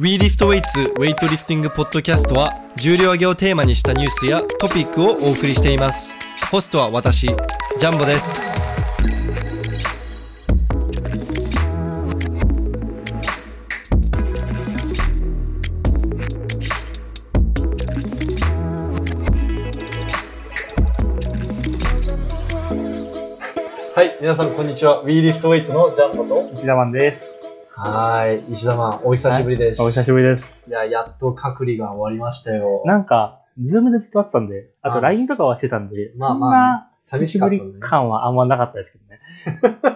WeLiftWeights ウェイトリフティングポッドキャストは重量挙げをテーマにしたニュースやトピックをお送りしています。ホストは私ジャンボです。はい皆さんこんにちは。WeLiftWeights のジャンボと石田マンです。はい石田マンお久しぶりです、お久しぶりです。いややっと隔離が終わりましたよ。なんか、ズームでずっと会ってたんで、あとあ LINE とかはしてたんで、まあまあねな久しぶり感はあんまなかったですけどね。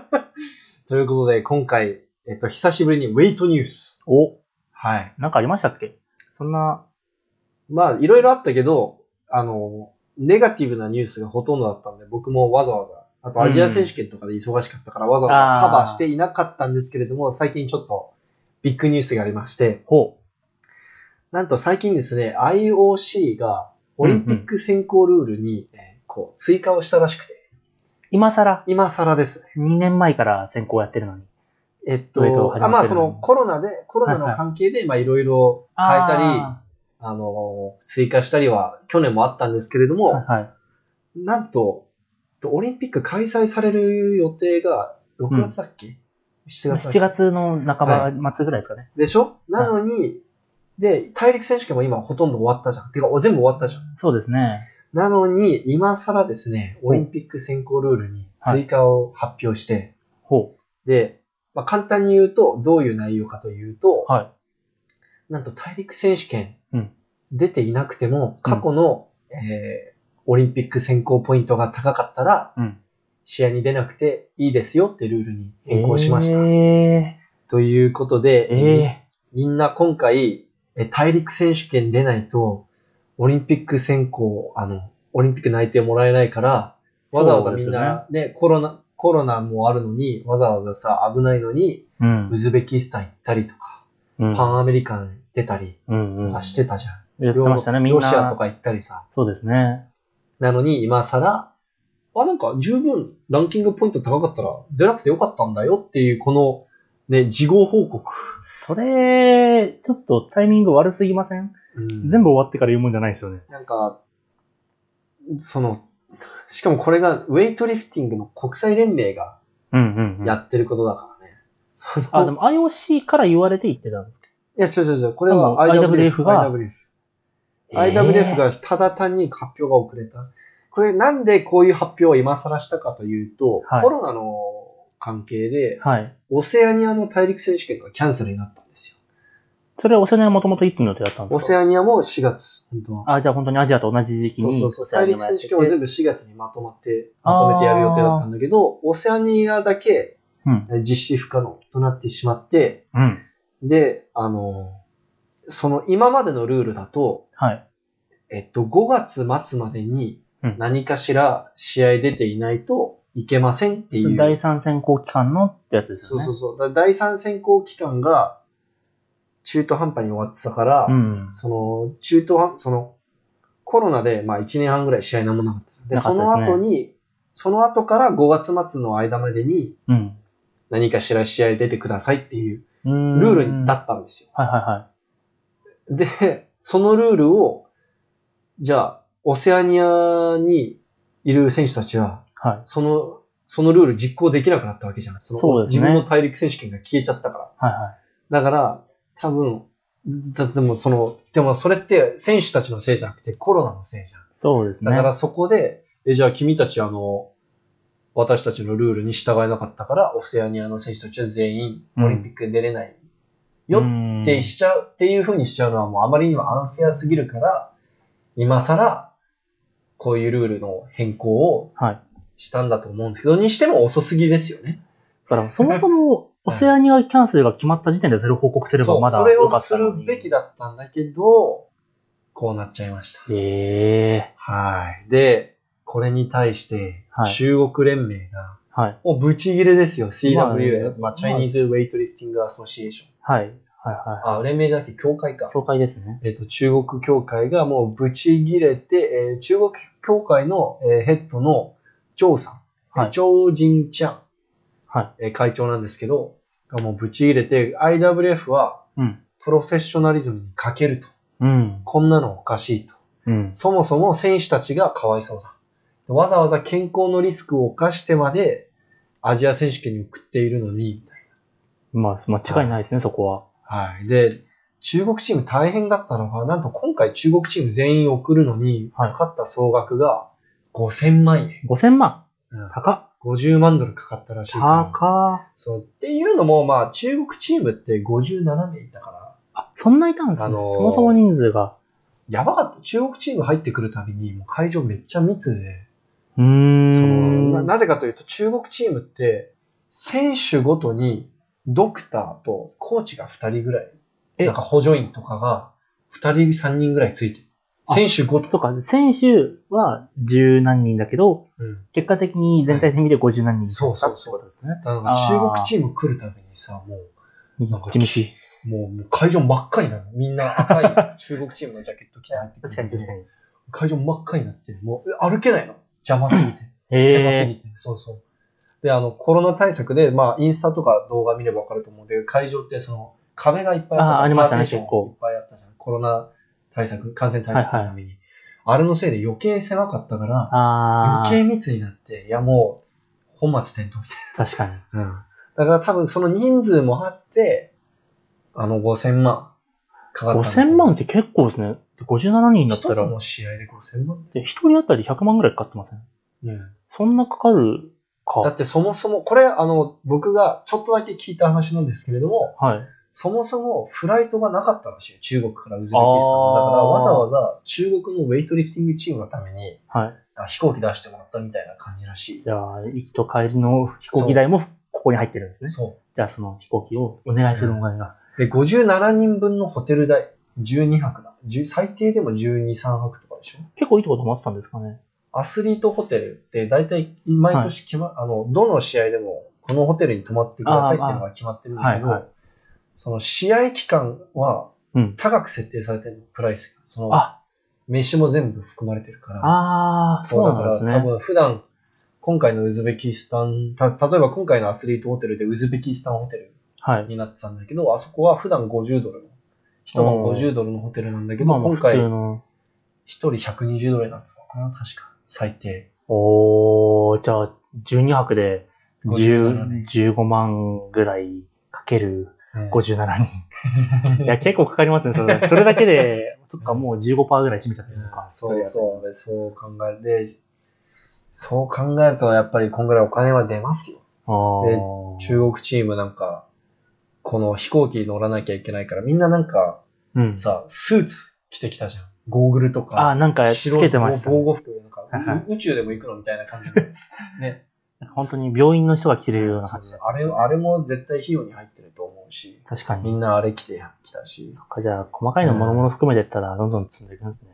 ということで今回えっと久しぶりにウェイトニュースお、はい。なんかありましたっけ？そんな、まあ、いろいろあったけど、あの、ネガティブなニュースがほとんどだったんで、僕もわざわざ、あとアジア選手権とかで忙しかったからわざわざカバーしていなかったんですけれども、最近ちょっとビッグニュースがありまして、ほなんと最近ですね、IOC がオリンピック選考ルールに、えーこう追加をしたらしくて、う。今更、今更です。ね。2年前から選考やってるのに。えっと、あまあそのコロナで、コロナの関係で、まあいろいろ変えたり、ああの、追加したりは去年もあったんですけれども、ーはいはい。なんと、オリンピック開催される予定が6月だっけ、?7 月だっけ？7月の半ば、末ぐらいですかね。でしょ？なのに、で、大陸選手権も今ほとんど終わったじゃん。てか、全部終わったじゃん。そうですね。なのに、今更ですね、オリンピック選考ルールに追加を発表して、ほで、まあ、簡単に言うと、どういう内容かというと、う。はい。なんと大陸選手権うん出ていなくても、過去の、えーオリンピック選考ポイントが高かったら、うん。試合に出なくていいですよってルールに変更しました。えということで、ー、えみんな今回、え大陸選手権出ないと、オリンピック選考、あの、オリンピック内定もらえないから、ー。わざわざみんな、ね、コロナ、コロナもあるのに、わざわざさ、危ないのに、うんウ。ズベキスタン行ったりとか、うん。パンアメリカン出たりうんうん。とかしてたじゃん。やってましたね、みんな。ロシアとか行ったりさ。そうですね。なのに、今更、あ、なんか十分ランキングポイント高かったら出なくてよかったんだよっていう、この、ね、事後報告。それ、ちょっとタイミング悪すぎません、うん全部終わってから言うもんじゃないですよね。なんか、その、しかもこれがウェイトリフティングの国際連盟が。やってることだからね。そのあ、でも IOC から言われて言ってたんですか？いや、違う違う違う。これは IWF が IWF。IWF がただ単に発表が遅れた。これなんでこういう発表を今更したかというと、はいコロナの関係で、はい。オセアニアの大陸選手権がキャンセルになったんですよ。それはオセアニアはもともといつの予定だったんですか？オセアニアも4月、本当は。あ、じゃあ本当にアジアと同じ時期にそうそうそう。大陸選手権は全部4月にまとまって、まとめてやる予定だったんだけど、オセアニアだけうん。実施不可能となってしまって、うん。で、あの、その今までのルールだと、はい。えっと、5月末までにうん何かしら試合出ていないといけませんっていう。第三選考期間のってやつですよね。そうそうそう。第三選考期間が中途半端に終わってたから、うん。その中途半、そのコロナでまあ1年半ぐらい試合なんもなかった。で、ですねの後に、その後から5月末の間までにうん。何かしら試合出てくださいっていうルルールだったんですよ。はいはいはい。で、そのルールを、じゃあ、オセアニアにいる選手たちは、はい。その、そのルール実行できなくなったわけじゃん。そのそうですね自分の大陸選手権が消えちゃったから。はいはい。だから、多分、だでもその、でもそれって選手たちのせいじゃなくてコロナのせいじゃん。そうですね。だからそこで、え、じゃあ君たちあの、私たちのルールに従えなかったから、オセアニアの選手たちは全員オリンピックに出れないようんってしちゃう、っていう風にしちゃうのはもうあまりにもアンフェアすぎるから、今更、こういうルールの変更をはい。したんだと思うんですけど、にしても遅すぎですよね。だから、そもそも、オセアニアキャンセルが決まった時点でそれを報告すれそう、ばまだそれを良かっするたのに。べきだったんだけど、こうなっちゃいました。ええはい。で、これに対してはい、中国連盟が、はい。もうブチギレですよ。まあ CWA、ねまあ、チャイはい。はいはあ、連盟じゃなくて協会かい。。教会ですね。えっと、中国協会がもうブチギレて、えー中国協会の、えーヘッドの張さん、はい張仁ちゃん、はい。えー会長なんですけど、がもうブチギレて、IWF は、うん。プロフェッショナリズムに欠けると。うん。こんなのおかしいと。うん。そもそも選手たちがかわいそうだ。わざわざ健康のリスクを冒してまでアジア選手権に送っているのに、まあ、間違いないですね、そこは。はい。で、中国チーム大変だったのが、なんと今回中国チーム全員送るのに、はいかかった総額が5000万円。5000万？うん高っ。50万ドルかかったらしい。高そう。っていうのも、まあ、中国チームって57名いたから、あ、そんないたんですね。あのーそもそも人数が。やばかった。中国チーム入ってくるたびに、もう会場めっちゃ密で、うーん。そのななぜかというと、中国チームって、選手ごとに、ドクターとコーチが2人ぐらい、えなんか補助員とかが2人、3人ぐらいついてる。あ選手ごと。そうか、選手は十何人だけど、うん。結果的に全体的に見て50何人そうそうそうですね。だから中国チーム来るたびにさ、もなんかもう会場真っ赤になるの。みんな赤い 中国チームのジャケット着て入ってくる。確かに確かに。会場真っ赤になって、もうえ歩けないの。邪魔すぎて。狭すぎて。そうそう。で、あの、コロナ対策で、まあ、インスタとか動画見ればわかると思うんで、会場ってその、壁がいっぱいあったじゃんあありましたね結構いっぱいあったじゃん。コロナ対策、感染対策のために。あれのせいで余計狭かったから、あ余計密になって、いやもう、本末転倒みたいあ、確かに。な。うん。だから多分その人数もあって、あの5000万かかったんだと思う。5000万って結構ですね。57人だった一つら、の試合で5000万で一人当たり100万ぐらいかかってません？うん。そんなかかるか。だってそもそも、これあの、僕がちょっとだけ聞いた話なんですけれども、はい。そもそもフライトがなかったらしいよ。中国からウズベキスタンの。だからわざわざ中国のウェイトリフティングチームのためにはい。あ飛行機出してもらったみたいな感じらしい。じゃあ、行きと帰りの飛行機代もここに入ってるんですね。そじゃあ、その飛行機をお願いするお金が。う。で、57人分のホテル代、12泊だ。10最低でも12、3泊とかでしょ？結構いいとこ泊まってたんですかね。アスリートホテルって大体毎年決ま、あの、どの試合でもこのホテルに泊まってくださいっていうのが決まってるんだけど、はいはいその試合期間はうん高く設定されてるの、プライスが。その、あ、飯も全部含まれてるから。ああ、そうだからね。多分普段、今回のウズベキスタン、た、例えば今回のアスリートホテルでウズベキスタンホテルはい。になってたんだけど、あそこは普段50ドルの、一晩50ドルのホテルなんだけど、今回。一人120ドルになってたのかな、確か。最低。おー、じゃあ、12泊で57年10 15万ぐらいかけるうん57人。いや、結構かかりますね、それ。それだけで、そっか、もう15%ぐらい占めちゃってるのか。そうそうで、そう考える。で、そう考えるとやっぱりこんぐらいお金は出ますよ。あー中国チームなんか、この飛行機乗らなきゃいけないから、みんななんかうん。さ、スーツ着てきたじゃん。ゴーグルとか。あー、なんかつ白けてましたね。防護服宇宙でも行くのみたいな感じの。ね。本当に病院の人が着れるような感じで。あれ、あれも絶対費用に入ってると思うし、確かに。みんなあれ着てきたし。そっかじゃあ、細かいのもろもろ含めてったら、どんどん積んでいくんですね。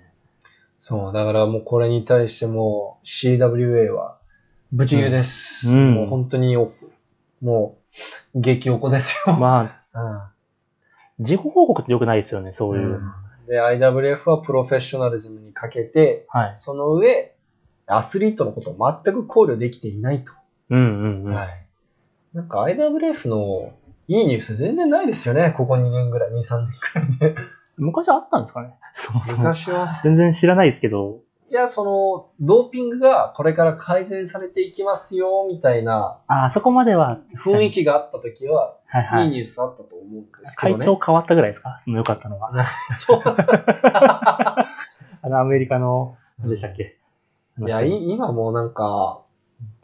そう、だからもうこれに対しても CWA は、ブチギレです。うんうんもう本当にお、もう、激おこですよ。まあ、うん自己報告って良くないですよね、そういう。で、IWF はプロフェッショナリズムにかけて、はい。その上、アスリートのことを全く考慮できていないと。うんうんうん。はい。なんか IWF のいいニュース全然ないですよね。ここ2年ぐらい、2、3年くらいで。昔あったんですかね？そもそも。昔は。全然知らないですけど。いや、その、ドーピングがこれから改善されていきますよ、みたいなああ、そこまでは。雰囲気があった時は、はいはいい。いニュースあったと思うんですけどね。会長変わったぐらいですか？その良かったのは。そう。あの、アメリカの、何でしたっけ、いや、い今もうなんか、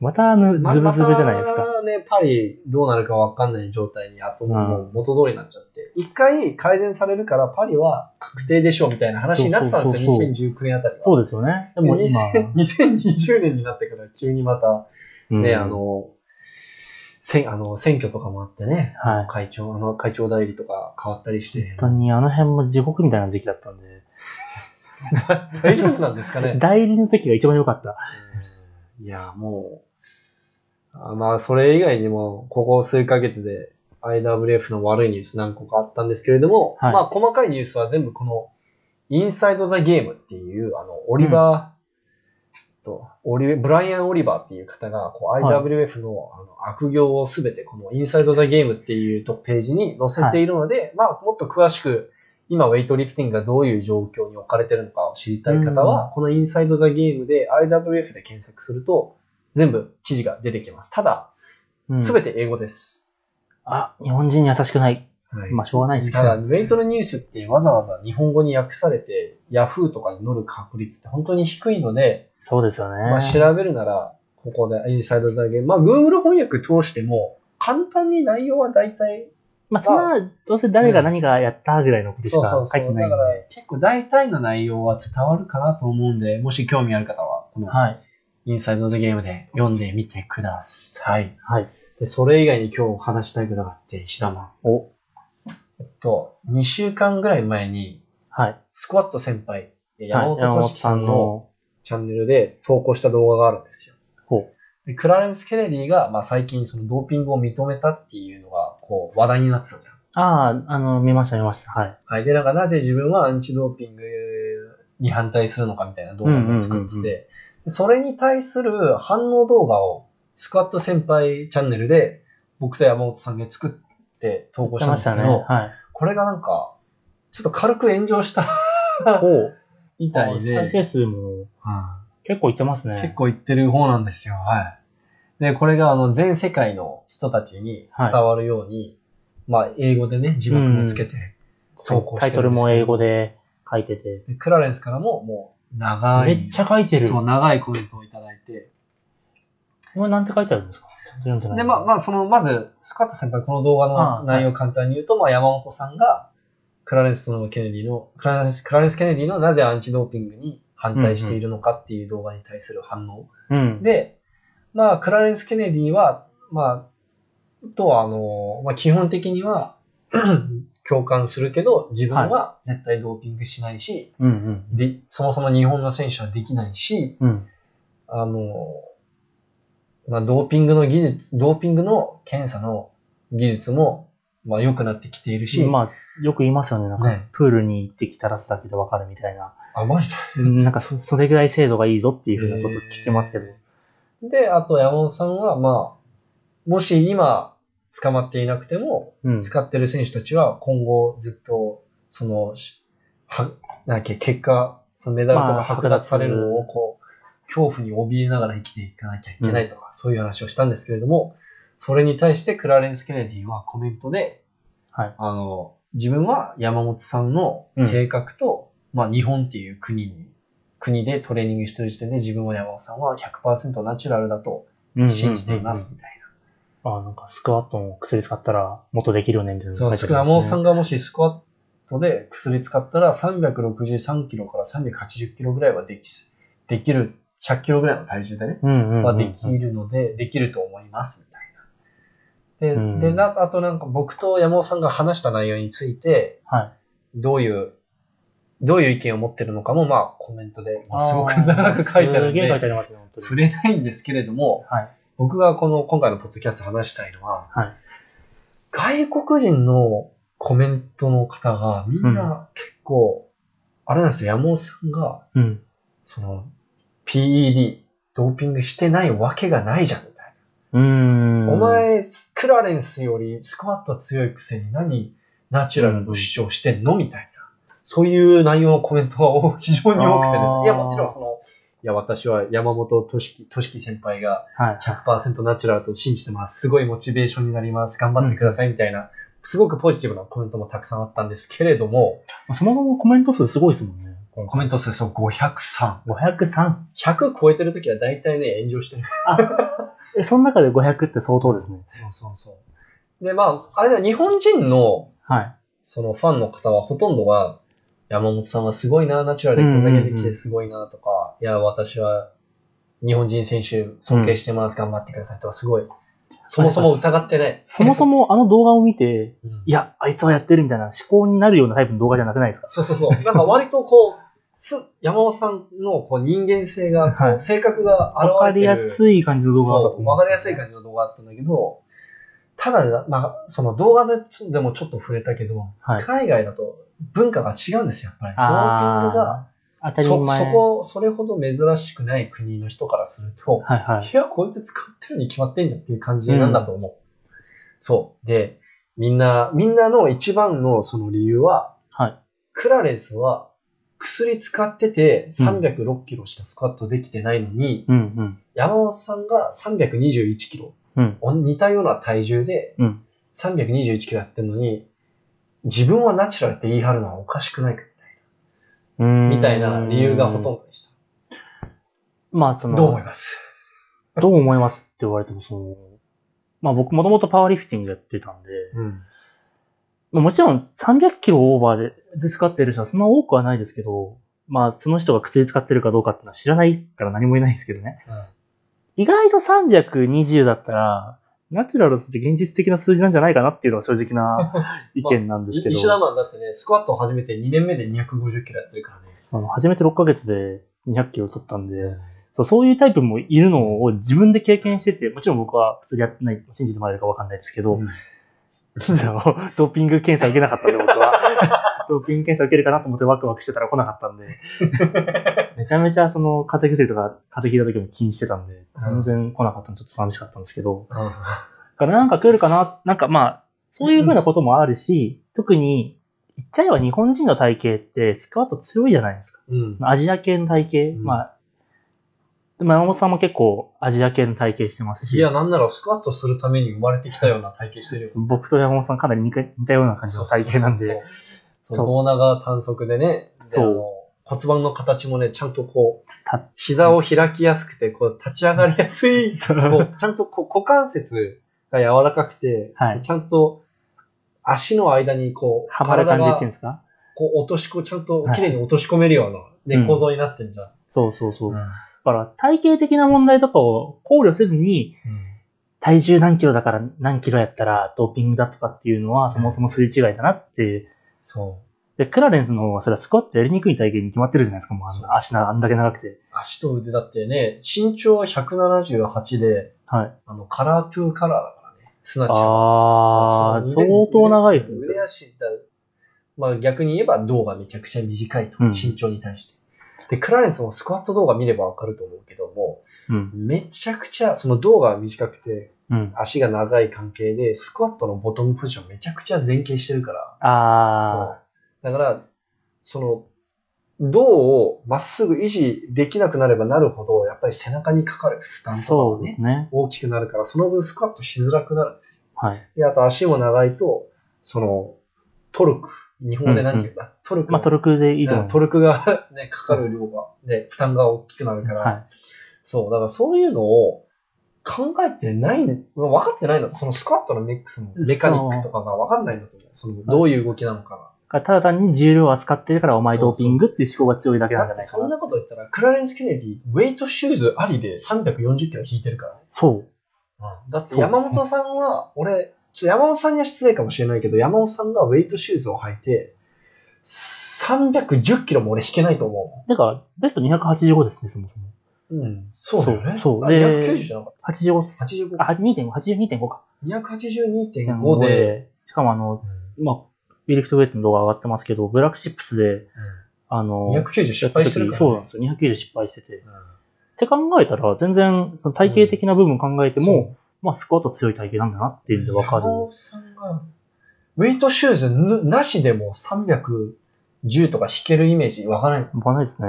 またあの、まズブズブじゃないですか。またね、パリどうなるかわかんない状態に、あともう元通りになっちゃって。一回改善されるからパリは確定でしょうみたいな話になってたんですよ、そうそうそう2019年あたりは。そうですよね。でもで今、2020年になってから急にまた、うん。ね、あ、の、選あの選挙とかもあってね、はい。会長、あの会長代理とか変わったりして、本当にあの辺も地獄みたいな時期だったんで、大丈夫なんですかね？代理の時が一番良かった。いや、もう、あまあ、それ以外にも、ここ数ヶ月で IWF の悪いニュース何個かあったんですけれども、はい。まあ、細かいニュースは全部この、インサイドザゲームっていう、あの、オリバー、と、オリブライアン・オリバーっていう方が、こう、はい。IWF の,、あの悪行をすべてこのインサイド・ザ・ゲームっていうとページに載せているので、まあ、もっと詳しく、今、ウェイトリフティングがどういう状況に置かれてるのかを知りたい方は、このインサイド・ザ・ゲームで IWF で検索すると、全部記事が出てきます。ただ、うんすべて英語です。あ、日本人に優しくない。はいまあ、しょうがないですけただ、ど。ウェイトのニュースってわざわざ日本語に訳されて、Yahoo とかに載る確率って本当に低いので、そうですよね。まあ、調べるなら、ここでインサイドザゲーム。まあ、Google 翻訳通しても、簡単に内容は大体、まあ、そんな、どうせ誰が何がやったぐらいのことしかそうそうそう。書いてないんで。だから、結構大体の内容は伝わるかなと思うんで、もし興味ある方は、このはい。インサイドザゲームで読んでみてください。はい。で、それ以外に今日話したいことがあって、石田マン。お、えっと、2週間ぐらい前に、はい。スクワット先輩、山はい本俊樹さんの、チャンネルで投稿した動画があるんですよ。ほう。でクラレンス・ケネディが、まあ、最近そのドーピングを認めたっていうのが、こう、話題になってたじゃん。ああ、あの、見ました見ました。はい。はい。で、なんかなぜ自分はアンチドーピングに反対するのかみたいな動画を作ってて、それに対する反応動画を、スクワット先輩チャンネルで、僕と山本さんが作って投稿見したんですけど、ましたね。はい。これがなんか、ちょっと軽く炎上した。みたいで、再生数もは結構いってますね。い結構言ってる方なんですよ。はい。で、これがあの全世界の人たちに伝わるように、まあ英語でね、字幕もつけて投稿してるんですけどタイトルも英語で書いてて。でクラレンスからももう長い、めっちゃ書いてる。そう、長いコメントをいただいて、これなんて書いてあるんですか？でないで、まあ、まあ、その、まず、スカット先輩、この動画あの内容を簡単に言うと、まあ、山本さんが、クラレンスのケネディの、クラレンス、クラレンス・ケネディのなぜアンチドーピングに反対しているのかっていう動画に対する反応。うん。で、まあ、クラレンス・ケネディは、まあ、とは、あの、まあ、基本的には、共感するけど、自分は絶対ドーピングしないし、うんうん。で、そもそも日本の選手はできないし、うん。あの、まあ、ドーピングの技術、ドーピングの検査の技術も、まあ、良くなってきているし、まあ、よく言いますよね。なんかね、プールに行ってきたらすだけでわかるみたいな。あ、マジうんなんかそ、それぐらい精度がいいぞっていうふうなこと聞きますけど。で、あと山本さんは、まあ、もし今、捕まっていなくても、うん。使ってる選手たちは今後ずっと、その、しは、なんだっけ、結果、そのメダルとまあか剥奪されるのを、こう、恐怖に怯えながら生きていかなきゃいけないとか、そういう話をしたんですけれども、それに対してクラレンス・ケネディはコメントで、はい。あの、自分は山本さんの性格と、まあ日本っていう国に、国でトレーニングしてる時点で自分は山本さんは100%ナチュラルだと信じていますみたいな。あなんかスクワットの薬使ったらもっとできるよねみたいなのそう。山本さんがもしスクワットで薬使ったら363キロから380キロぐらいはできす、できる、100キロぐらいの体重でね。はできるので、できると思います、みたいな。で、うんで、な、あとなんか僕と山本さんが話した内容について、はい。どういう、どういう意見を持ってるのかも、まあ、コメントで、まあすごく長く書いてあるんで。触れないんですけれども、はい。僕がこの、今回のポッドキャストで話したいのは、はい。外国人のコメントの方が、みんな結構、あれなんですよ、山本さんが、うん。その、PED、ドーピングしてないわけがないじゃん、みたいうーん。な。お前、クラレンスよりスクワット強いくせに何、ナチュラルの主張してんのみたいな。そういう内容のコメントは非常に多くてですね。いや、もちろんその、いや、私は山本俊樹、俊樹先輩がはい。100%ナチュラルと信じてます。すごいモチベーションになります。頑張ってください、みたいな。すごくポジティブなコメントもたくさんあったんですけれども、そもそもコメント数すごいですもんね。コメント数そう503。503。100超えてるときは大体ね、炎上してる。え、その中で500って相当ですね。そうそうそう。で、まあ、あれだ、日本人の、はい。そのファンの方はほとんどが、山本さんはすごいな、ナチュラルでこんだけできてすごいなとか、いや、私は日本人選手尊敬してます、頑張ってくださいとか、すごい、そもそも疑ってない。そもそもあの動画を見て、うん。いや、あいつはやってるみたいな思考になるようなタイプの動画じゃなくないですか？そうそうそう。なんか割とこう、す山本さんのこう人間性が、はい。性格が現れてる。わかりやすい感じの動画だったわかりやすい感じの動画だったんだけど、ただ、まあ、その動画でちでもちょっと触れたけど、はい海外だと文化が違うんですよ、やっぱり。ドーピングが、当たりそ、前。そこ、それほど珍しくない国の人からすると、はいはい。いや、こいつ使ってるに決まってんじゃんっていう感じなんだと思う。そう。で、みんな、みんなの一番のその理由は、はい。クラレンスは薬使ってて306キロしかスクワットできてないのに、うんうん。山本さんが321キロ、うん。似たような体重でうん。321キロやってるのに、自分はナチュラルって言い張るのはおかしくないかうーんみたいな理由がほとんどでしまあ、そた。の、どう思います？どう思いますって言われても、その、まあ僕もともとパワーリフティングやってたんで、うん。まあもちろん300キロオーバーで使ってる人はそんな多くはないですけど、まあその人が薬使ってるかどうかっていうのは知らないから何も言えないんですけどね。意外と320だったら、ナチュラルとして現実的な数字なんじゃないかなっていうのが正直な 意見なんですけど、石田マンだってね、スクワットを始めて2年目で250キロやってるからね。その初めて6ヶ月で200キロ取ったんで、そうそういうタイプもいるのを自分で経験してて、もちろん僕は普通にやってない、信じてもらえるかわかんないですけど、うん ドーピング検査受けなかったんで、僕は。ドーピング検査受けるかなと思ってワクワクしてたら来なかったんで、めちゃめちゃその風邪薬とか風邪ひいた時も気にしてたんで、全然来なかったのちょっと寂しかったんですけど、うん。だからなんか来るかな、なんかまあ、そういうふうなこともあるし、特に、言っちゃえば日本人の体型ってスクワット強いじゃないですか。うん。アジア系の体型、うん。まあ、でも山本さんも結構アジア系の体型してますし、いや、なんならスクワットするために生まれてきたような体型してるよ。僕と山本さんかなり似たような感じの体型なんで、そうそうそう。そう。胴長短足でね、でそう。あの骨盤の形もね、ちゃんとこうた、膝を開きやすくて、こう、立ち上がりやすい、こうちゃんとこう股関節が柔らかくて、はい。ちゃんと足の間にこう、はまる感じっていうんがですか？こう落としこ、ちゃんと綺麗に落とし込めるような、ね、うん。構造になってんじゃん。そうそうそう。うん。だから体型的な問題とかを考慮せずに、体重何キロだから何キロやったらドーピングだとかっていうのはそもそもすれ違いだなって。そで、クラレンスの方はそれはスクワットやりにくい体型に決まってるじゃないですか。もうあんな足なあんだけ長くて。う。足と腕だってね、身長は178で、はい。あの、カラートゥーカラーだからね。すなわち。あ相当長いですね。腕腕足だ。まあ逆に言えば胴がめちゃくちゃ短いと。うん身長に対して。で、クラレンスのスクワット動画見ればわかると思うけども、うん。めちゃくちゃ、その胴が短くて、うん。足が長い関係で、スクワットのボトムポジションめちゃくちゃ前傾してるから。あそう。だから、その、胴をまっすぐ維持できなくなればなるほど、やっぱり背中にかかる負ー、担とかそうがね、ね。大きくなるから、その分スクワットしづらくなるんですよ。はい。で、あと足も長いと、その、トルク。日本語でなんていうんだ、トルクの。まあトルクでいいと思います。トルクが ね、かかる量が、ね、負担が大きくなるから、はい。そう、だからそういうのを考えてない、分かってないんだと。そのスクワットのメそのメカニックとかが分かんないんだと思う。その、どういう動きなのかただ単に重量を扱ってるからお前ドーピングっていう思考が強いだけが。なんじゃないかな。そんなこと言ったら、クラレンス・ケネディ、ウェイトシューズありで340キロ引いてるからね。そう。だって山本さんは、俺、ちょ山本さんには失礼かもしれないけど、山本さんがウェイトシューズを履いて、310キロも俺引けないと思だから、ベスト285ですね、そもそも。う。うん。そうだよね。あそうで290じゃなかっ85ですた。。85。あ、2.5、82.5か。282.5で、、しかもあの、今、ウィリフトウェイスの動画上がってますけど、ブラックシップスで、あの、290失敗してるから、そうなんですよ。290失敗してて。って考えたら、全然、その体型的な部分考えても、まあ、スクワット強い体型なんだなっていうのでわかる。山本さんが、ウェイトシューズぬなしでも310とか引けるイメージわからない。わかんないですね。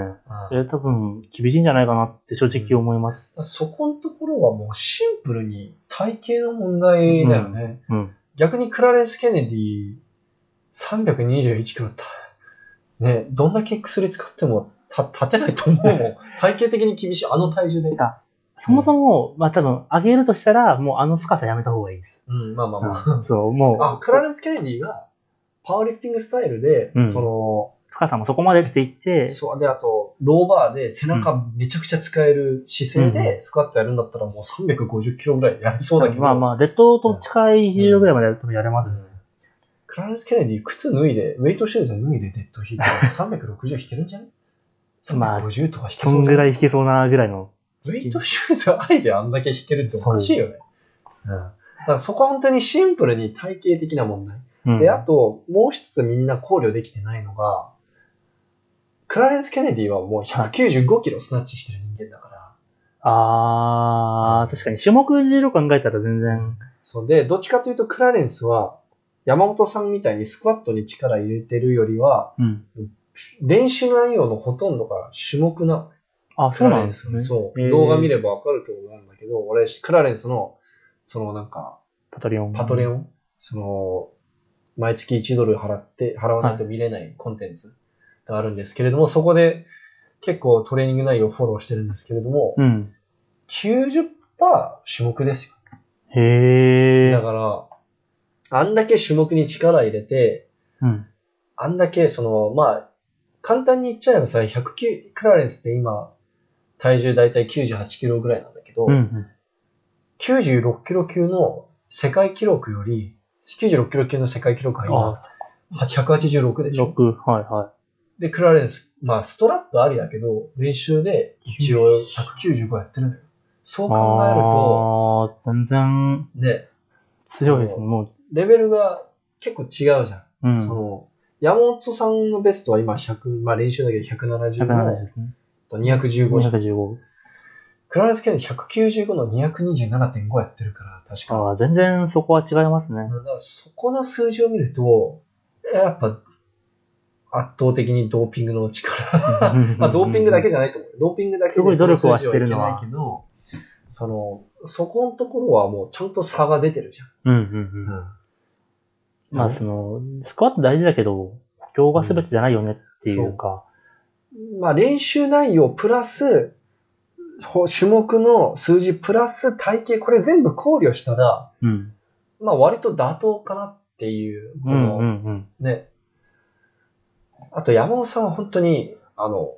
え多分、厳しいんじゃないかなって正直思います。そこのところはもうシンプルに体型の問題だよね。うん。逆にクラレンス・ケネディ、321キロた、ね、どんだけ薬使ってもた立てないと思うもん。体型的に厳しい。あの体重で。そもそも、まあ多分、上げるとしたら、もうあの深さやめた方がいいです。うん、まあまあまあ。うんそう、もう、あ、クラレンス・ケネディが、パワーリフティングスタイルで、うんその、深さもそこまでって言って、そう、で、あと、ローバーで背中めちゃくちゃ使える姿勢うでスクワットやるんだったらもう350キロぐらいやりそうだけど。まあまあ、デッドと近い重量ぐらいまでやるとやれますね。クラレンス・ケネディ、靴脱いで、ウェイトシューズ脱いでデッド引いて、360引けるんじゃねまあ ?350 とか引けそんぐらい引けそうなぐらいの。ウェイトシューズありであんだけ引けるっておかしいよね。うん。だからそこは本当にシンプルに体型的な問題。うんで、あと、もう一つみんな考慮できてないのが、クラレンス・ケネディはもう195キロスナッチしてる人間だから。あー、確かに種目重量考えたら全然、そうで、どっちかというとクラレンスは、山本さんみたいにスクワットに力入れてるよりは、うん。練習内容のほとんどが種目なの。あ、そうなんですね。そう。動画見ればわかると思うんだけど、俺、クラレンスの、そのなんか、パトリオン。パトレオン、その、毎月1ドル払って、払わないと見れないコンテンツがあるんですけれども、そこで結構トレーニング内容をフォローしてるんですけれども、うん。90%種目ですよ。へー。だから、あんだけ種目に力入れて、うん。あんだけその、まあ、簡単に言っちゃえばさ、109、クラレンスって今、体重だいたい98キロぐらいなんだけど、うんうん。96キロ級の世界記録より、96キロ級の世界記録はあ今、186でしょ。6、はいはで、クラレンス、まあ、ストラップありだけど、練習で一応195やってるんだよ。そうい。考えると、全然ね、強いですね。もう、レベルが結構違うじゃん。うん。その、山本さんのベストは今100、まあ練習だけど170 170のですね。と215じゃん。215。クラレンス・ケネディ195の227.5やってるから、確か。ああ、全然そこは違いますね。そこの数字を見ると、やっぱ、圧倒的にドーピングの力。まあ、ドーピングだけじゃないと思う。ドーピングだけですごい努力はしてるのはけないけど、その、そこのところはもうちゃんと差が出てるじうんうんうん。ゃん。まあ、その、スクワット大事だけど、補強が全てじゃないよねっていうか、まあ、練習内容プラス、ほ種目の数字プラス体型、これ全部考慮したら、うん。まあ割と妥当かなっていう、こうんの、うんうん。ね。あと山本さんは本当に、あの、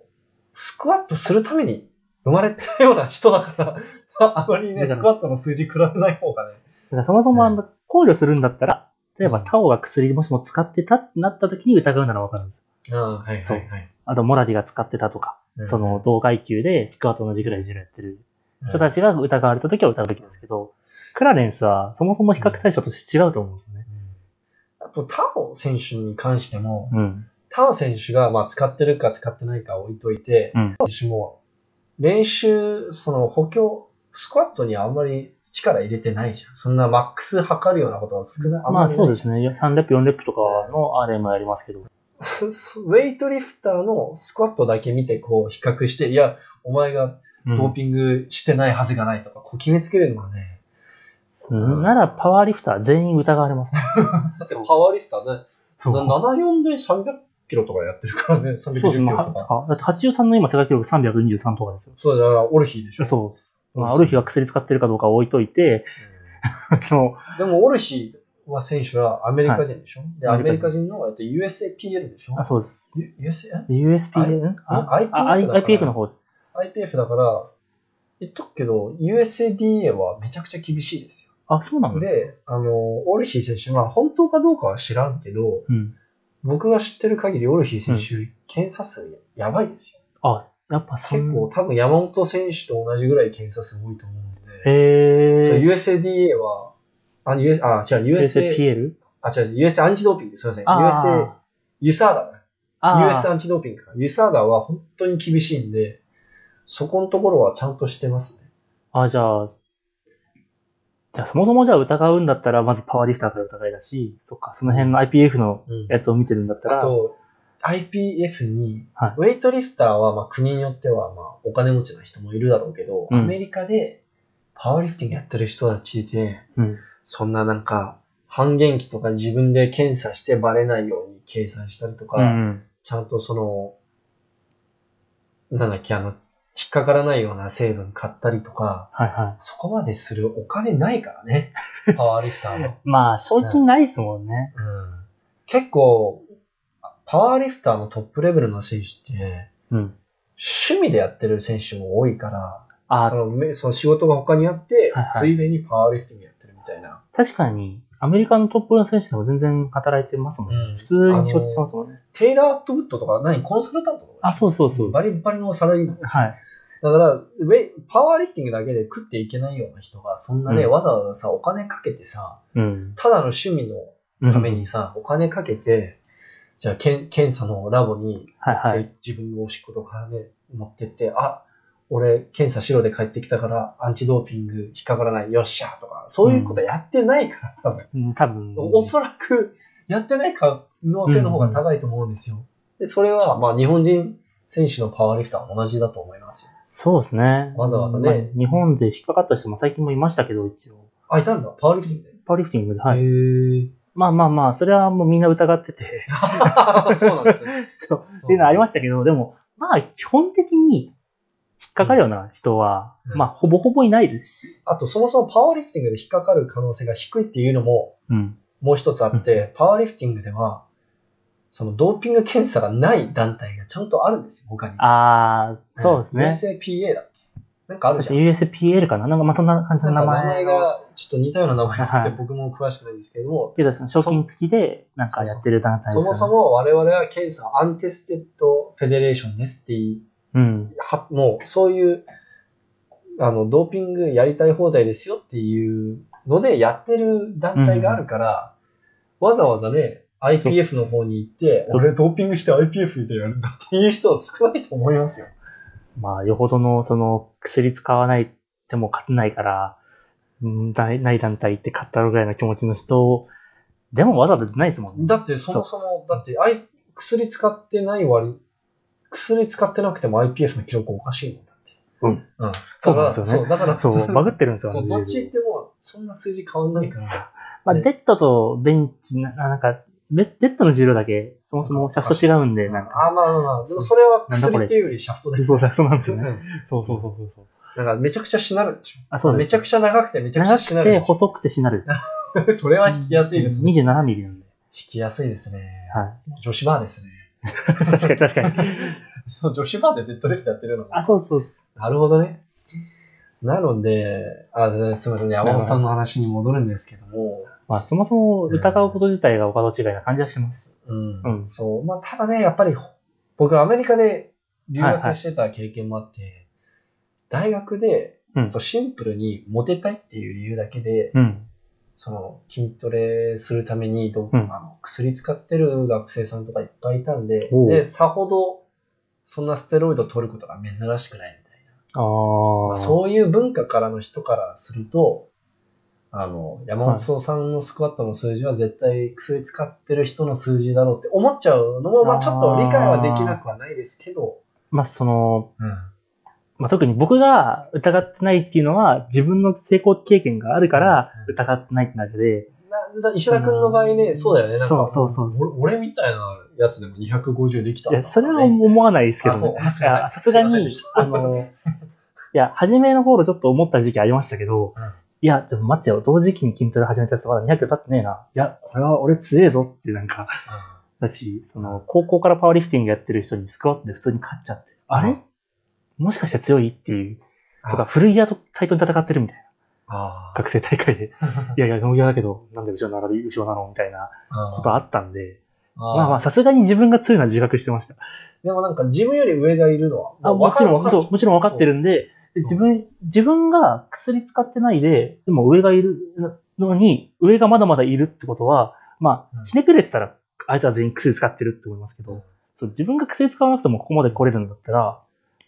スクワットするために生まれたような人だから、あまりね、スクワットの数字比べない方がね。だからそもそもあの考慮するんだったら、例えばうんタオが薬もしも使ってたってなった時に疑うならわかるんです。ああ、はいそうはい。あと、モラディが使ってたとか、その、同階級でスクワット同じぐらい重量やってる人たちが疑われた時は疑うべきですけど、クラレンスはそもそも比較対象として違うと思うんですよね。あと、タオ選手に関しても、うん。タオ選手がまあ使ってるか使ってないか置いといて、うんタオ選手も練習、その補強、スクワットにあんまり力入れてないじゃん。そんなマックス測るようなことは少ない。まあそうですね。ね。3レップ、4レップとかの RM やりますけど。ウェイトリフターのスクワットだけ見てこう比較して、いや、お前がうんドーピングしてないはずがないとか、こう決めつけるのはね。うんならパワーリフター全員疑われますね。だってパワーリフターね、そうな74で300キロとかやってるからね、310そうですね。キロとか。あだって83の今世界記録323とかですよ。そうだから、オルヒーでしょ。そうです。まあ、ある日は薬使ってるかどうかは置いといて、でも、オルヒーは選手はアメリカ人でしょ、で、アメリアメリカカ人の、えっと、USAPL でしょ？あ、そうです。U-? USPN? あ IPF あ IPF の方です。IPF だから、言っとくけど、USADA はめちゃくちゃ厳しいですよ。あ、そうなんですで、あの、オルヒー選手、まあ本当かどうかは知らんけど、うん。僕が知ってる限りオルヒー選手、検査数やばいですよ。あ、やっぱ結構、多分山本選手と同じぐらい検査数多いと思うんで、へー。USADA は、あ、US、あ、違う、USA、USPL? あ、違う、USA アンチドーピング、すいません。USA、あユサーダだ。あ US アンチドーピングか。ユサーダは本当に厳しいんで、そこのところはちゃんとしてますね。あ、じゃあ、じゃあそもそもじゃあ疑うんだったら、まずパワーリフターから疑いだし、そっか、その辺の IPF のうんやつを見てるんだったら、あと、IPF に、はいウェイトリフターはまあ国によってはまあお金持ちな人もいるだろうけど、うんアメリカでパワーリフティングやってる人たちで、うん。そんななんか半減期とか自分で検査してバレないように計算したりとか、うん。ちゃんとその、なんだっけ、あの、引っかからないような成分買ったりとか、はいはそこまでするお金ないからね。パワーリフターは。い。まあ、賞金ないですもんね。うん結構、パワーリフターのトップレベルの選手って、うん。趣味でやってる選手も多いから、あそのめその仕事が他にあって、はいはいついでにパワーリフティングやたいな。確かに、アメリカのトップの選手でも全然働いてますもんね。うん普通に仕事してますもんね。テイラー・アットウッドとか何コンサルタントとか？あ、そうそうそう。バリバリのサラリーマン。はい。だから、ウェイパワーリフティングだけで食っていけないような人が、そんなね、うんわざわざさ、お金かけてさ、うん。ただの趣味のためにさ、お金かけて、じゃあ、けん検査のラボに、はいはい。で自分のおしっことかね、持ってって、あ、俺、検査しろで帰ってきたから、アンチドーピング引っかからない、よっしゃとか、そういうことやってないから、多分。うん、多分。おそらく、やってない可能性の方が高いと思うんですよ。で、それは、まあ、日本人選手のパワーリフターは同じだと思いますよ。そうですね。わざわざねまあ日本で引っかかった人も最近もいましたけど、一応。あ、いたんだ。パワーリフティングで？パワーリフティングで、はい。へー。まあまあまあ、それはもうみんな疑ってて、そうなんですね。そう、っていうのはありましたけど、でも、まあ、基本的に引っかかるような人は、うんまあ、ほぼほぼいないですし、あと、そもそもパワーリフティングで引っかかる可能性が低いっていうのも、うん。もう一つあって、パワーリフティングでは、そのドーピング検査がない団体がちゃんとあるんですよ、他に。ああ、そうですね。USAPA だっけ？なんかある確じゃん。か USPL かな？なんかまあそんな感じの名前。名前がちょっと似たような名前があって、はい僕も詳しくないんですけれども、けど、その賞金付きで、なんかやってる団体ですよねそもそも我々は検査 untested federation ですっていう、うん。はもうそういう、あの、ドーピングやりたい放題ですよっていうのでやってる団体があるから、わざわざね、IPF の方に行って、俺ドーピングして IPF でやるんだっていう人は少ないと思いますよ。まあ、よほどの、その、薬使わないでも勝てないから、うんない団体って勝ったぐらいの気持ちの人、でもわざわざ出ないですもんね。だってそもそも、だって、I、薬使ってない割、薬使ってなくても IPF の記録おかしいもんだって。うん。うん。そうなんですよねそう、だから、そう、バグってるんですよ。そう、どっち行っても、そんな数字変わんないから。まあ、ねデッドとベンチな、なんか、デデッドの重量だけ、そもそもシャフト違うんで、なんか、あ、まあまあまあ、でもそれは薬っていうよりシャフトです。そうそうそうなんですよね。うんそうそうそうそうそう。なんかめちゃくちゃしなるでしょ。あ、そうです。めちゃくちゃ長くてめちゃくちゃ長くてしなるでし細くてしなる。ょ。それは引きやすいですね。27ミリなんで。引きやすいですね。は女子バーですね。い。確かに確かに。そう、女子バーでデッドリフトやってるのも。あ、そうそう。なるほどね。なので、あ、すみませんね、山本さんの話に戻るんですけども、まあ、そもそも疑うこと自体がお門違いな感じはします。うん、うんそう。まあ、ただね、やっぱり、僕アメリカで留学してた経験もあって、大学で、うんそうシンプルにモテたいっていう理由だけで、うん。その筋トレするためにど、うんあの薬使ってる学生さんとかいっぱいいたんで、で、さほどそんなステロイド取ることが珍しくないみたいな。ああ。まあ、そういう文化からの人からすると、あの、山本さんのスクワットの数字は絶対薬使ってる人の数字だろうって思っちゃうのも、まあちょっと理解はできなくはないですけど、まあ、その、うん。まあ、特に僕が疑ってないっていうのは、自分の成功経験があるからうん。疑ってないってだけで、な石田君の場合ね、そうだよね。なんか、そうそうそう俺俺みたいなやつでも250できたんだ、いや、それは思わないですけどね。さすがにあの、いや、初めの頃ちょっと思った時期ありましたけど、うん。いや、でも待ってよ、同時期に筋トレ始めたやつまだ200キロ経ってねえな。いや、これは俺強えぞってなんか、だし、その、高校からパワーリフティングやってる人にスクワットで普通に勝っちゃって、あれ？もしかして強いっていう、とか、古着屋と対等に戦ってるみたいな。あ学生大会で。いやいや、ノーギャだけど、なんで後ろ並び、後ろなのみたいなあことあったんで、あまあまあ、さすがに自分が強いのは自覚してました。でもなんか自分より上がいるのは、あもちろん、そうもちろん分かってる。るんで、で自分、自分が薬使ってないで、でも上がいるのに、上がまだまだいるってことは、まうんあ、ひねくれてたら、あいつは全員薬使ってるって思いますけど、うんそう自分が薬使わなくてもここまで来れるんだったら、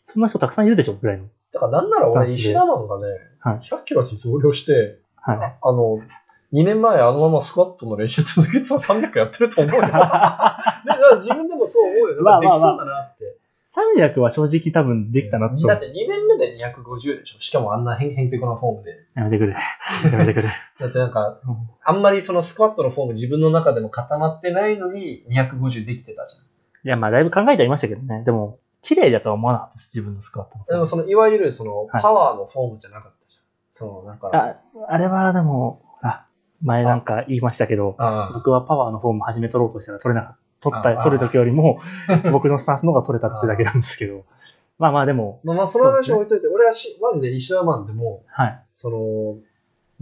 そんな人たくさんいるでしょ、ぐらいの。だからなんなら俺、石田マンがね、はい100キロに増量して、はい。ああの、2年前あのままスクワットの練習続けてたら300やってると思うよ。でだから自分でもそう思うよ。まあできそうだなって。300は正直多分できたなと。だって2年目で250でしょ。しかもあんなへんへんてこなフォームで。やめてくれ。やめてくれ。だってなんか、うんあんまりそのスクワットのフォーム自分の中でも固まってないのに250できてたじいや、まあ、だいぶ考えてはいましたけどね。でも、綺麗だとは思わなかったです、自分のスクワット。でもその、いわゆるその、はいパワーのフォームじゃなかったじゃん。その、なんか、あ、あれはでも、あ、前なんか言いましたけど、あ僕はパワーのフォーム始め取ろうとしたら取れなかった。取った、取る時よりも、僕のスタンスの方が取れたってだけなんですけど。まあまあでも、まあまあ、その話は置いといて、俺はし、マジで石田マンでも、はい。その、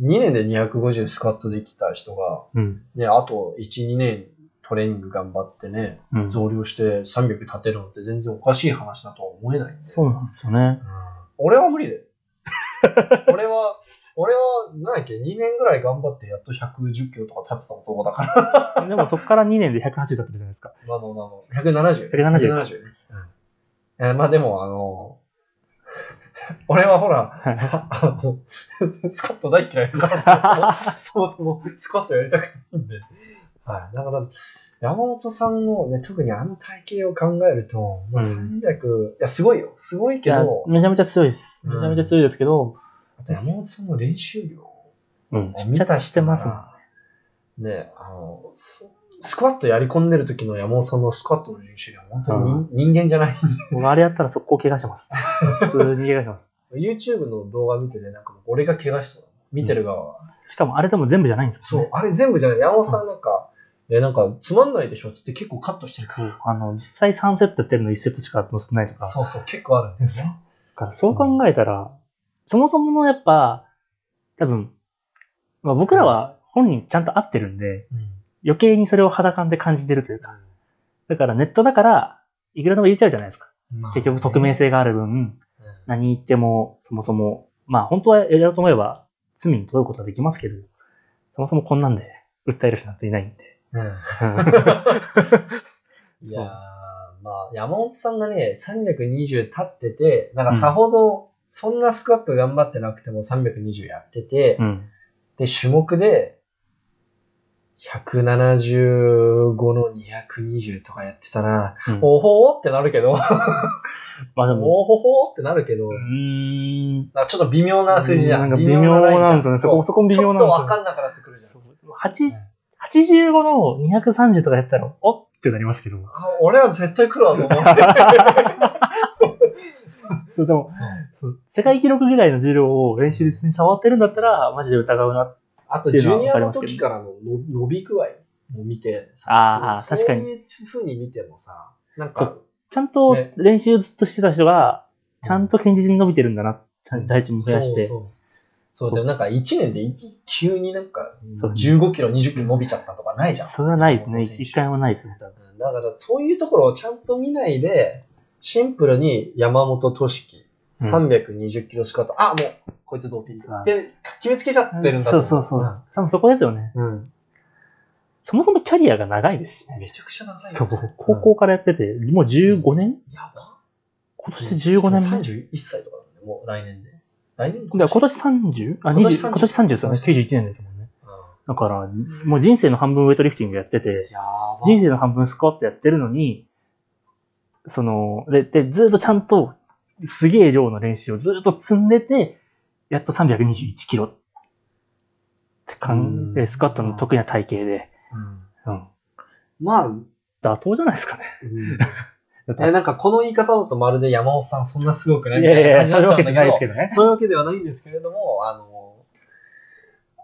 2年で250スクワットできた人が、うん。ね、あと1、2年トレーニング頑張ってね、うん。増量して300立てるのって全然おかしい話だとは思えないんで。そうなんですよね。うん俺は無理だよ。俺は、俺は、なんだっけ、2年ぐらい頑張ってやっと110キロとか立ってた男だから。でもそこから2年で180だったじゃないですか。まあまあまあまあ、170。170 170ね。うん。えーまあでも、あの、俺はほら、はいあの、スカット大嫌いだからさ、そもそもスカットやりたくないんで。はい。だから、山本さんのね、特にあの体型を考えると、まあ、うん300、いや、すごいよ。すごいけど、めちゃめちゃ強いです。うんめちゃめちゃ強いですけど、あと山本さんの練習量うん、を知っちゃしてますもん。ね、あの、ススクワットやり込んでる時の山本さんのスクワットの練習量、本当に人人間じゃない。僕あれやったら速攻怪我します。普通に怪我します。YouTube の動画見てね、なんか俺が怪我したの。見てる側は。しかもあれでも全部じゃないんですよね。、そうあれ全部じゃない。山本さんなんか、え、なんか、つまんないでしょ？つって結構カットしてるかそう。あの、実際3セットやってるの1セットしか載せてないとか。ら。そうそう、結構あるんですよ。だからそう考えたら、そもそものやっぱ、多分、まあ僕らは本人ちゃんと合ってるんで、余計にそれを肌感で感じてるというか。だからネットだから、いくらでも言えちゃうじゃないですか。まあ結局匿名性がある分、うん何言っても、そもそも、まあ本当はやろうと思えば罪に問うことはできますけど、そもそもこんなんで訴える人なんていないんで。うん いやー、まあ、山本さんがね、320立ってて、なんかさほど、そんなスクワット頑張ってなくても320やってて、うん。で、種目で、175の220とかやってたら、うんおほーってなるけど、まあでも、おほほーってなるけど、うーん。ちょっと微妙な数字じゃん。なんか微妙なんですよね。そこ、そこ微妙なんですよ。ちょっとわかんなくなってくるじゃん。そう8 85の230とかやったら、おってなりますけど。あ俺は絶対来るわと思って。そう、でも、そう世界記録ぐらいの重量を練習に触ってるんだったら、マジで疑うな。あと、ジュニアの時からのの伸び具合も見てさ、あーそう確かにそういう風に見てもさ、なんかちゃんとね練習ずっとしてた人が、ちゃんと堅実に伸びてるんだな。ちゃんと体重も増やして。そうそう。そう、でもなんか1年で急になんかそう15キロ、20キロ伸びちゃったとかないじゃん。それはないですね。一回もないですね、多分。うんだからそういうところをちゃんと見ないで、シンプルに山本俊樹、うん320キロスカート、あ、もう、こいつドーピングあ。で、決めつけちゃってるんだそうそうそう。多分そこですよね。うん。そもそもキャリアが長いですしね。めちゃくちゃ長いよそう。高校からやってて、もう15年？やば。今年で15年目。31歳とかだね、もう来年で。来年だから今年 30? あ、20今年30今年30ですよね。91年ですもんね。だから、もう人生の半分ウェイトリフティングやってて。人生の半分スクワットやってるのに、その、で、でずっとちゃんと、すげえ量の練習をずっと積んでて、やっと321キロって感うんじ、スクワットの得意な体型で、うんうん。まあ、妥当じゃないですかね。え、なんかこの言い方だとまるで山本さんそんなすごくないいやいやいや、そういうわけじゃないですど。けどね。そういうわけではないんですけれども、あの、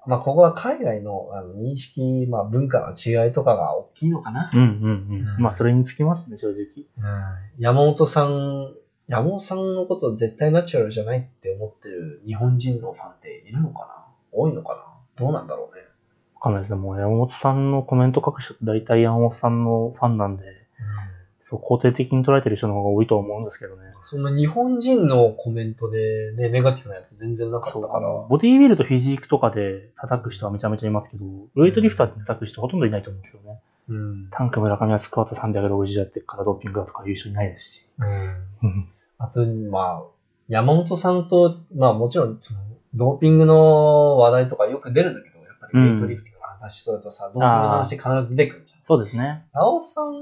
まあ、ここは海外のあの認識、まあ、文化の違いとかが大きいのかな。うんうんうん。うんまあ、それにつきますね、正直。山本さん、山本さんのこと絶対ナチュラルじゃないって思ってる日本人のファンっているのかな？多いのかな？どうなんだろうね。わかんないですね。もう山本さんのコメント書く人って大体山本さんのファンなんで、そう、肯定的に捉えてる人の方が多いとは思うんですけどね。そんな日本人のコメントでね、ネガティブなやつ全然なかったから。ボディービルとフィジークとかで叩く人はめちゃめちゃいますけど、ウェイトリフターで叩く人ほとんどいないと思うんですよね。うん。タンク村上はスクワット360やってるからドーピングだとか言う人いないですし。うん。あと、まあ、山本さんと、まあもちろん、ドーピングの話題とかよく出るんだけど、やっぱりウェイトリフティングの話するとさ、ドーピングの話必ず出てくるじゃん。そうですね。なおさん、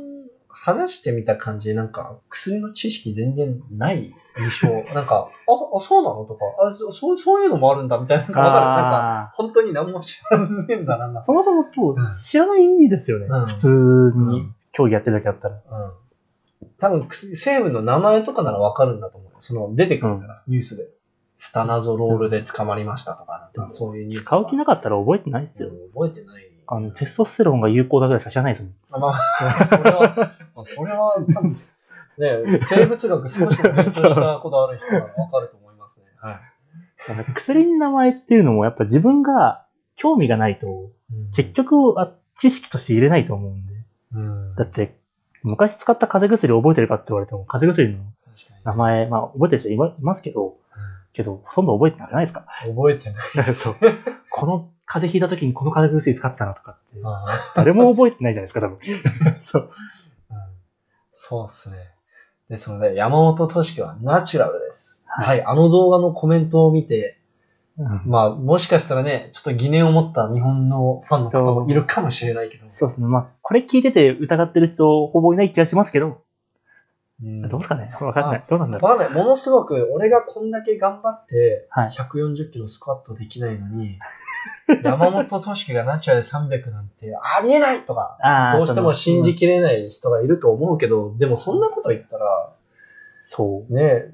話してみた感じ、なんか、薬の知識全然ない印象。なんか、あ、あそうなの？とか、あそそう、そういうのもあるんだ、みたいな。なんか。なんか、あ本当に何も知らんねえんだな、そもそもそううん、知らないですよね。うん普通に競技やってる時あったら。うん。多分、薬成分の名前とかならわかるんだと思う。その、出てくるから、ニュースで。スタナゾロールで捕まりましたとか、なんかそういうニュース。使う気なかったら覚えてないですよ。うん覚えてない。あの、テストステロンが有効だぐらいしか知らないですもん。あまあ、それは、まあそれは多分、ね、生物学少し勉強したことある人ならわかると思いますね。はい。薬の名前っていうのもやっぱ自分が興味がないと、結局は知識として入れないと思うんで。うん、だって、昔使った風邪薬覚えてるかって言われても、風邪薬の名前、まあ覚えてる人いまいますけど、けど、ほとんど覚えてなくないですか覚えてない。そう。この風邪ひいた時にこの風邪薬使ってたなとかって、あ誰も覚えてないじゃないですか、多分。そう。うんそうっすね。で、そのね、山本敏樹はナチュラルです。ははいい、あの動画のコメントを見て、うんまあ、もしかしたらね、ちょっと疑念を持った日本のファンの方もいるかもしれないけど。そうですね。まあ、これ聞いてて疑ってる人ほぼいない気がしますけど、うんどうですかね？わかんない。どうなんだろう？わかんない。ものすごく、俺がこんだけ頑張って、はい140キロスクワットできないのに、山本敏樹がナチュラルで300なんてありえないとか、どうしても信じきれない人がいると思うけど、でもそんなこと言ったら、そう。ね、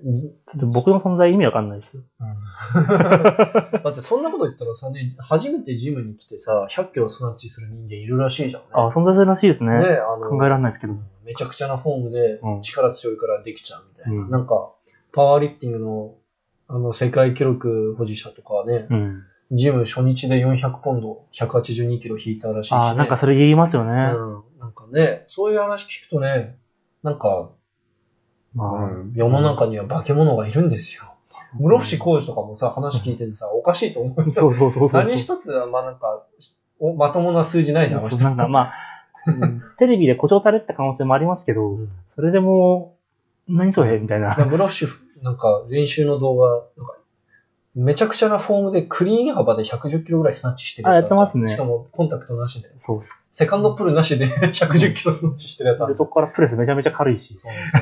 ちょっと僕の存在意味わかんないですよ。だってそんなこと言ったらさ、ね、初めてジムに来てさ、100キロスナッチする人間いるらしいじゃんね。あ、存在するらしいですね。ね、あの、考えられないですけど。めちゃくちゃなフォームでうん力強いからできちゃうみたいな。うんなんか、パワーリフティングの、あの、世界記録保持者とかはね、うん。ジム初日で400ポンド、182キロ引いたらしいし、ね。ああ、なんかそれ言いますよね。うん。なんかね、そういう話聞くとね、なんか、まあ、世の中には化け物がいるんですよ。室伏浩二とかもさ、話聞いててさ、おかしいと思うよ。そうそうそうそう。何一つ、まあなんか、おまともな数字ないじゃん、そうなんかまあ、うんテレビで誇張されてた可能性もありますけど、うんそれでも、何それみたいな。室伏、なんか練習の動画、なんか、めちゃくちゃなフォームでクリーン幅で110キロぐらいスナッチしてるあやつやってますねしかもコンタクトなしで。そう。セカンドプルなしで110キロスナッチしてるやつあで、る。そこからプレスめちゃめちゃ軽いし。そうそう。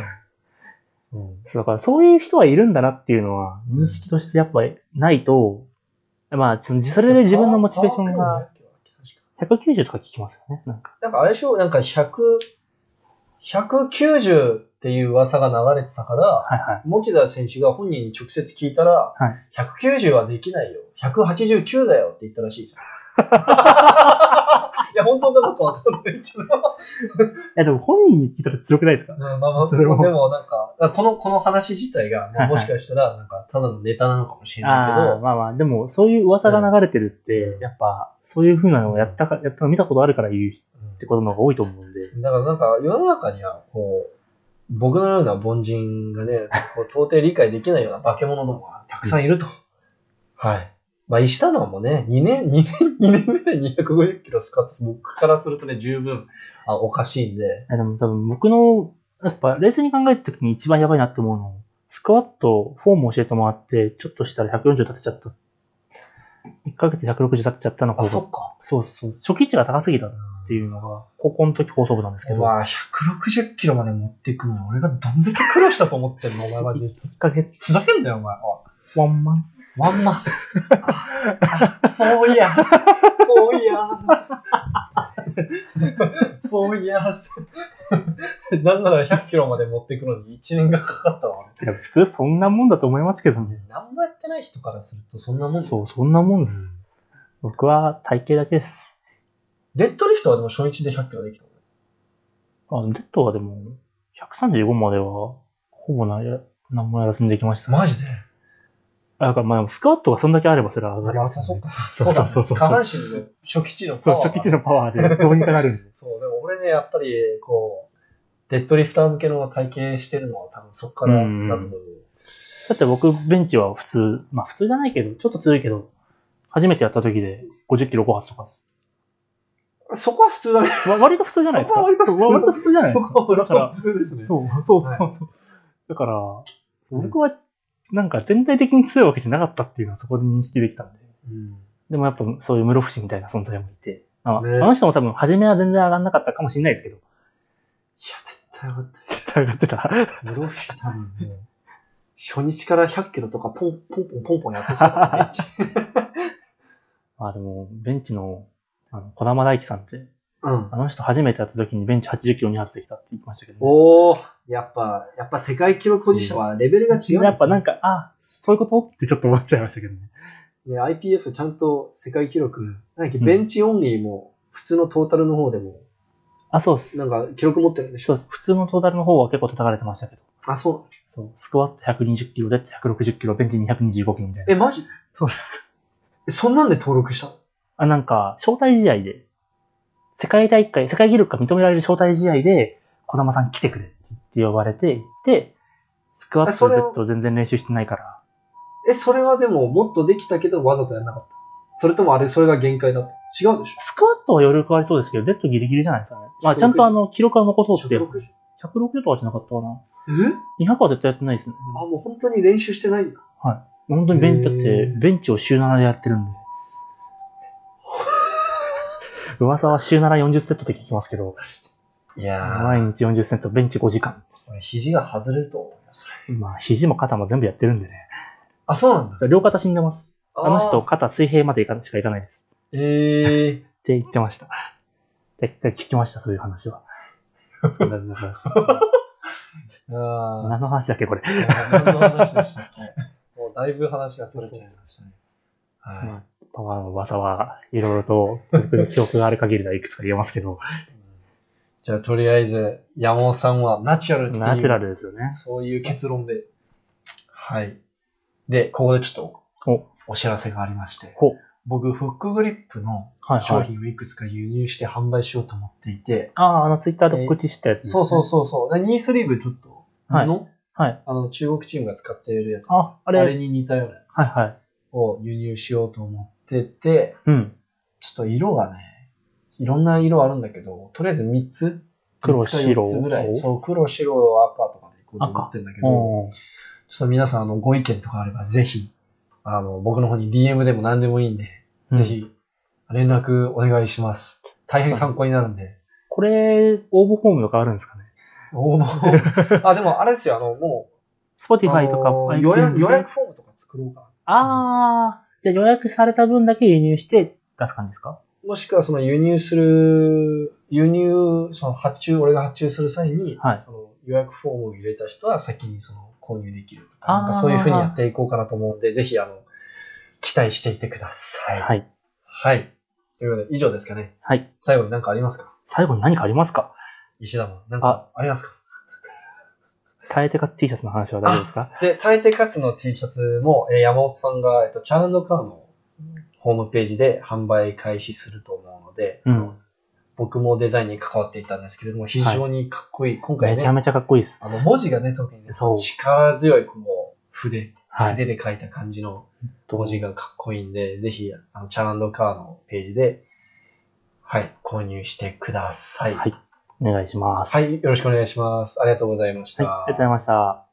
うんだからそういう人はいるんだなっていうのは、認識としてやっぱりないと、まあ、そのそれで自分のモチベーションが190とか聞きますよね。なんか。なんかあれでしょ？なんか100、190っていう噂が流れてたから、はいはい。持田選手が本人に直接聞いたら、はい190はできないよ。189だよって言ったらしいじゃん。いや、本当かどうかわかんないけど。いや、でも本人に聞いたら強くないですか？まあまあまあ、でそれももなんか、この、この話自体が、もしかしたら、なんか、ただのネタなのかもしれないけああ、ど、まあまあ、でも、そういう噂が流れてるって、うんやっぱ、そういう風なのをやったか、やったの見たことあるから言うっうんてことの方が多いと思うんで。だからなんか、世の中には、こう、僕のような凡人がね、こう到底理解できないような化け物どもがたくさんいると。はい。まあ、石田のもね、2年、2年、2年目で250キロスカット、僕からするとね、十分、あ、おかしいんで。いやでも多分僕の、やっぱ冷静に考えた時に一番やばいなって思うの、スクワット、フォーム教えてもらって、ちょっとしたら140立てちゃった。1ヶ月で160立てちゃったの方あ、が、そっか。そうそう、初期値が高すぎたっていうのが、高校の時放送部なんですけど、まあ、160キロまで持っていくのに、俺がどんだけ苦労したと思ってんのお前マジで。1ヶ月、ふざけんなよ、お前。 Oneンマンス。ワンマンス。フォーイヤーズ。フォーイヤーズ。フォーイヤーズ。なんなら100キロまで持っていくのに1年がかかったわ、いや、普通そんなもんだと思いますけどね。俺。何もやってない人からするとそんなもん。そう、そんなもんです。僕は体型だけです。デッドリフトはでも初日で100キロできたの？あ、デッドはでも、135までは、ほぼなや、何もやらずにできました。マジで？あだからまあ、スクワットがそんだけあればそれは上がりあ、ます、そっか。そうそうそうそう下半身の初期値のパそう、ワーが。初期値のパワーでどうにかなるんで。そう、でも俺ね、やっぱり、こう、デッドリフター向けの体型してるのは多分そっからだと思う。だって僕、ベンチは普通、まあ普通じゃないけど、ちょっと強いけど、初めてやった時で50キロ5発とか。そこは普通だね。わ割と普通じゃないですか？そこは割と普通割と普通じゃないですか？そこは普通ですね。そう、そうそう。はだから、僕は、なんか全体的に強いわけじゃなかったっていうのはそこで認識できたんで。うんでもやっぱそういう室伏みたいな存在もいて。あねあの人も多分初めは全然上がんなかったかもしれないですけど。いや、絶対上がったよ。絶対上がってた。室伏多分ね、初日から100キロとかポンポンポンポンポンやってそうだね、ベンチまあでも、ベンチの、あの、小玉大輝さんって、うん。あの人初めてやった時にベンチ80キロ2発できたって言ってましたけど、ね。おー、やっぱ、やっぱ世界記録保持者はレベルが違うんですよ、やっぱなんか、あ、そういうことってちょっと思っちゃいましたけどね。ね、IPF ちゃんと世界記録、なんだっけ、うんベンチオンリーも、普通のトータルの方でも、あ、そうです。なんか記録持ってるんでしょ？そうです。普通のトータルの方は結構叩かれてましたけど。あ、そう。そう。スクワット120キロで160キロ、ベンチ225キロみたいな。え、マジそうです。えそんなんで登録したの？あ、なんか、招待試合で、世界大会、世界記録が認められる招待試合で、小玉さん来てくれって呼ばれて、行って、スクワットとあそれをデッド全然練習してないから、え、それはでももっとできたけどわざとやんなかった？それともあれ、それが限界だった？違うでしスクワットは余力ありそうですけど、デッドギリギリじゃないですかね。まあ、160ちゃんとあの、記録は残そょうって。160 160とかじゃなかったかな。え？200は絶対やってないですね。あ、もう本当に練習してないんだ。本当にベンチ、だって、ベンチを週7でやってるんで。噂は週7、40セットって聞きますけど、いや毎日40セット、ベンチ5時間。肘が外れると思うよ、それ。まあ、肘も肩も全部やってるんでね。あ、そうなんだ。両肩死んでます。あの人、ー肩水平までいかしかいかないです。ええって言ってました。絶対聞きました、そういう話は。そうなんです 何の話だっけ、これ。ー何の話でしたっけもうだいぶ話がそれちゃいましたね。はい。まあパワーの噂はいろいろと、僕の記憶がある限りではいくつか言えますけど、じゃあ、とりあえず、山本さんはナチュラルっていうナチュラルですよね。そういう結論で。はい。で、ここでちょっとお、お知らせがありまして。僕、フックグリップのはいはい。商品をいくつか輸入して販売しようと思っていて、ああ、あの、ツイッターで告知したやつです、ね。そうそうそうそう。でニースリーブちょっと、はい布はい。あの、中国チームが使っているやつ。あ、ああれ、れに似たようなやつはいはい。を輸入しようと思ってて、うん。ちょっと色がね、いろんな色あるんだけど、とりあえず3つ黒白ぐらい。青そう、黒、白、赤とかでいこうと思ってるんだけど、ちょっと皆さん、あの、ご意見とかあれば、ぜひ、あの、僕の方に DM でも何でもいいんで、うんぜひ、連絡お願いします。大変参考になるんで。これ、応募フォームとかあるんですかね？応募？あ、でもあれですよ、あの、もう、?Spotify とか、予約、で予約フォームとか作ろうかああ、じゃあ予約された分だけ輸入して出す感じですか？な。もしくは、その輸入する、輸入、その発注、俺が発注する際に、はいその予約フォームを入れた人は先にその購入できるとか、なんかそういうふうにやっていこうかなと思うんで、ぜひ、あの、期待していてください。はい。はい。ということで、以上ですかね。はい。最後に何かありますか？最後に何かありますか？石田も。なんかありますか？耐えてかつ T シャツの話は大丈夫ですか？で、耐えて勝つの T シャツも、えー山本さんが、えっと、チャンドカーのホームページで販売開始すると思うので、うん。僕もデザインに関わっていたんですけれども、非常にかっこいい。今回ね、めちゃめちゃかっこいいです。あの、文字がね、特にね、そう力強い、この筆、はい。筆で書いた感じの文字がかっこいいんで、ぜひ、あの、チャンカーのページで、はい、購入してください。はいお願いします。はい、よろしくお願いします。ありがとうございました。はい。ありがとうございました。